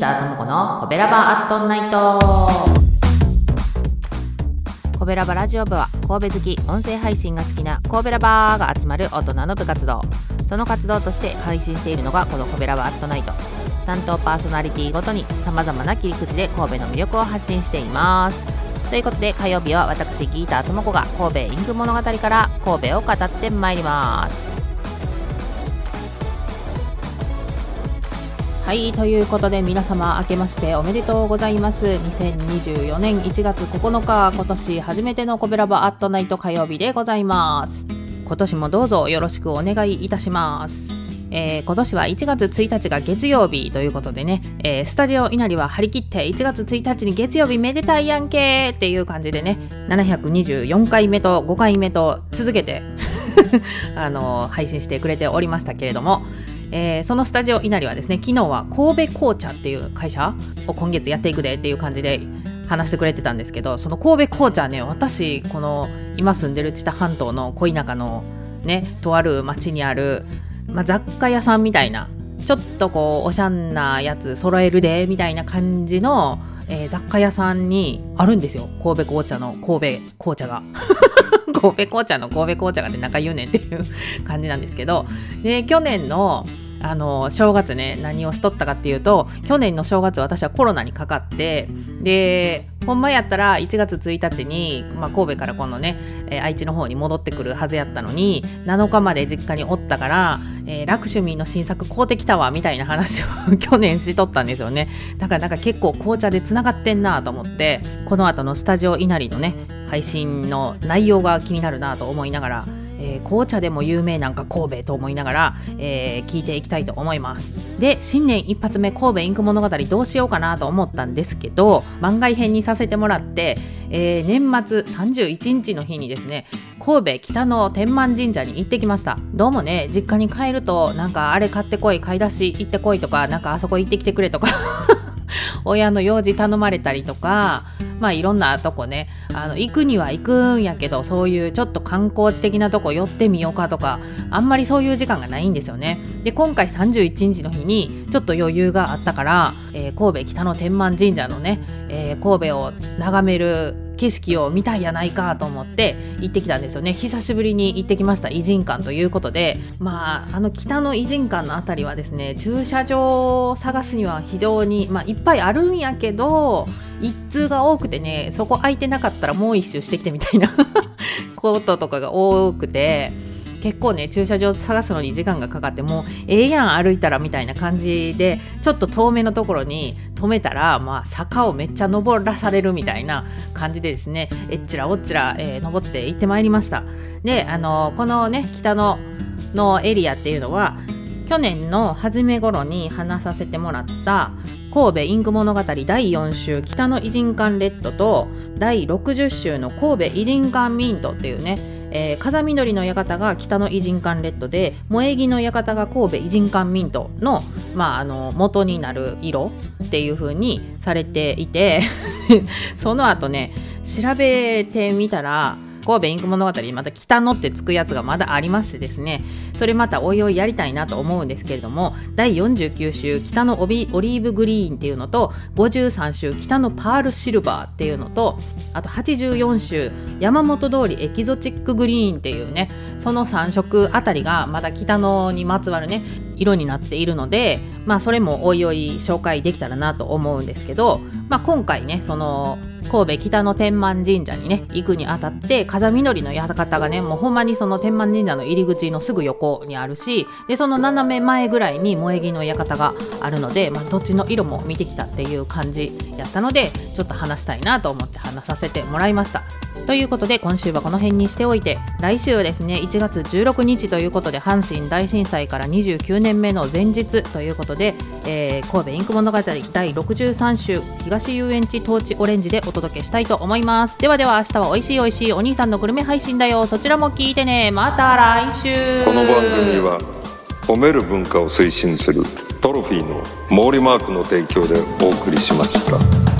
ターともこのコベラバアットナイト。コベラバラジオ部は神戸好き音声配信が好きな神戸ラバーが集まる大人の部活動。その活動として配信しているのがこのコベラバアットナイト。担当パーソナリティごとにさまざまな切り口で神戸の魅力を発信しています。ということで火曜日は私ギーターともこが神戸インク物語から神戸を語ってまいります。はいということで皆様明けましておめでとうございます。2024年1月9日今年初めてのコベラバアットナイト火曜日でございます。今年もどうぞよろしくお願いいたします。えー、今年は1月1日が月曜日ということでね、えー、スタジオ稲荷は張り切って1月1日に月曜日めでたいやんけっていう感じでね724回目と5回目と続けて あのー、配信してくれておりましたけれどもえー、そのスタジオ稲荷はですね昨日は神戸紅茶っていう会社を今月やっていくでっていう感じで話してくれてたんですけどその神戸紅茶ね私この今住んでる知多半島の恋田舎のねとある町にある、まあ、雑貨屋さんみたいなちょっとこうおしゃんなやつ揃えるでみたいな感じの、えー、雑貨屋さんにあるんですよ神戸紅茶の神戸紅茶が。神戸紅茶の神戸紅茶がね中言うねんっていう感じなんですけどで去年のあの正月ね何をしとったかっていうと去年の正月私はコロナにかかってでほんまやったら1月1日に、まあ、神戸からこのね、えー、愛知の方に戻ってくるはずやったのに7日まで実家におったから、えー、ラクシュミーの新作買うてきたわみたいな話を 去年しとったんですよね。だからなんか結構紅茶でつながってんなと思ってこの後のスタジオ稲荷のね配信の内容が気になるなと思いながらえー、紅茶でも有名なんか神戸と思いながら、えー、聞いていきたいと思います。で新年一発目神戸インク物語どうしようかなと思ったんですけど番外編にさせてもらって、えー、年末31日の日にですね神戸北の天満神社に行ってきました。どうもね実家に帰るとなんかあれ買ってこい買い出し行ってこいとかなんかあそこ行ってきてくれとか。親の用事頼まれたりとかまあいろんなとこね。あの行くには行くんやけどそういうちょっと観光地的なとこ寄ってみようかとかあんまりそういう時間がないんですよね。で今回31日の日にちょっと余裕があったから、えー、神戸北の天満神社のね、えー、神戸を眺める景色を見たいやないかと思って行ってきたんですよね。久しぶりに行ってきました偉人館ということで。まああの北の偉人館の辺りはですね駐車場を探すには非常に、まあ、いっぱいあるんやけど一通が多くてねそこ空いてなかったらもう一周してきてみたいな こととかが多くて。結構ね駐車場探すのに時間がかかってもうええやん歩いたらみたいな感じでちょっと遠めのところに止めたら、まあ、坂をめっちゃ登らされるみたいな感じでですねえっちらおっちら、えー、登って行ってまいりました。であのこのね北ののエリアっていうのは去年の初め頃に話させてもらった神戸インク物語第4週北の偉人館レッドと第60週の神戸偉人館ミントっていうね、えー、風見鶏の館が北の偉人館レッドで萌木の館が神戸偉人館ミントの,、まあ、あの元になる色っていう風にされていて その後ね調べてみたら神戸インク物語また北野ってつくやつがまだありましてですねそれまたおいおいやりたいなと思うんですけれども第49週北のオリーブグリーンっていうのと53週北のパールシルバーっていうのとあと84週山本通りエキゾチックグリーンっていうねその3色あたりがまだ北野にまつわるね色になっているのでまあそれもおいおい紹介できたらなと思うんですけど、まあ、今回ねその神戸北の天満神社にね行くにあたって風見鶏の館がねもうほんまにその天満神社の入り口のすぐ横にあるしでその斜め前ぐらいに萌木の館があるので、まあ、どっちの色も見てきたっていう感じやったのでちょっと話したいなと思って話させてもらいました。ということで今週はこの辺にしておいて来週はですね1月16日ということで阪神大震災から29年目の前日ということで、えー、神戸インク物語第63週東遊園地トーチオレンジでお届けしたいと思います。ではでは明日は美味しい美味しいお兄さんのグルメ配信だよ。そちらも聞いてね。また来週。この番組は褒める文化を推進するトロフィーの毛利マークの提供でお送りしました。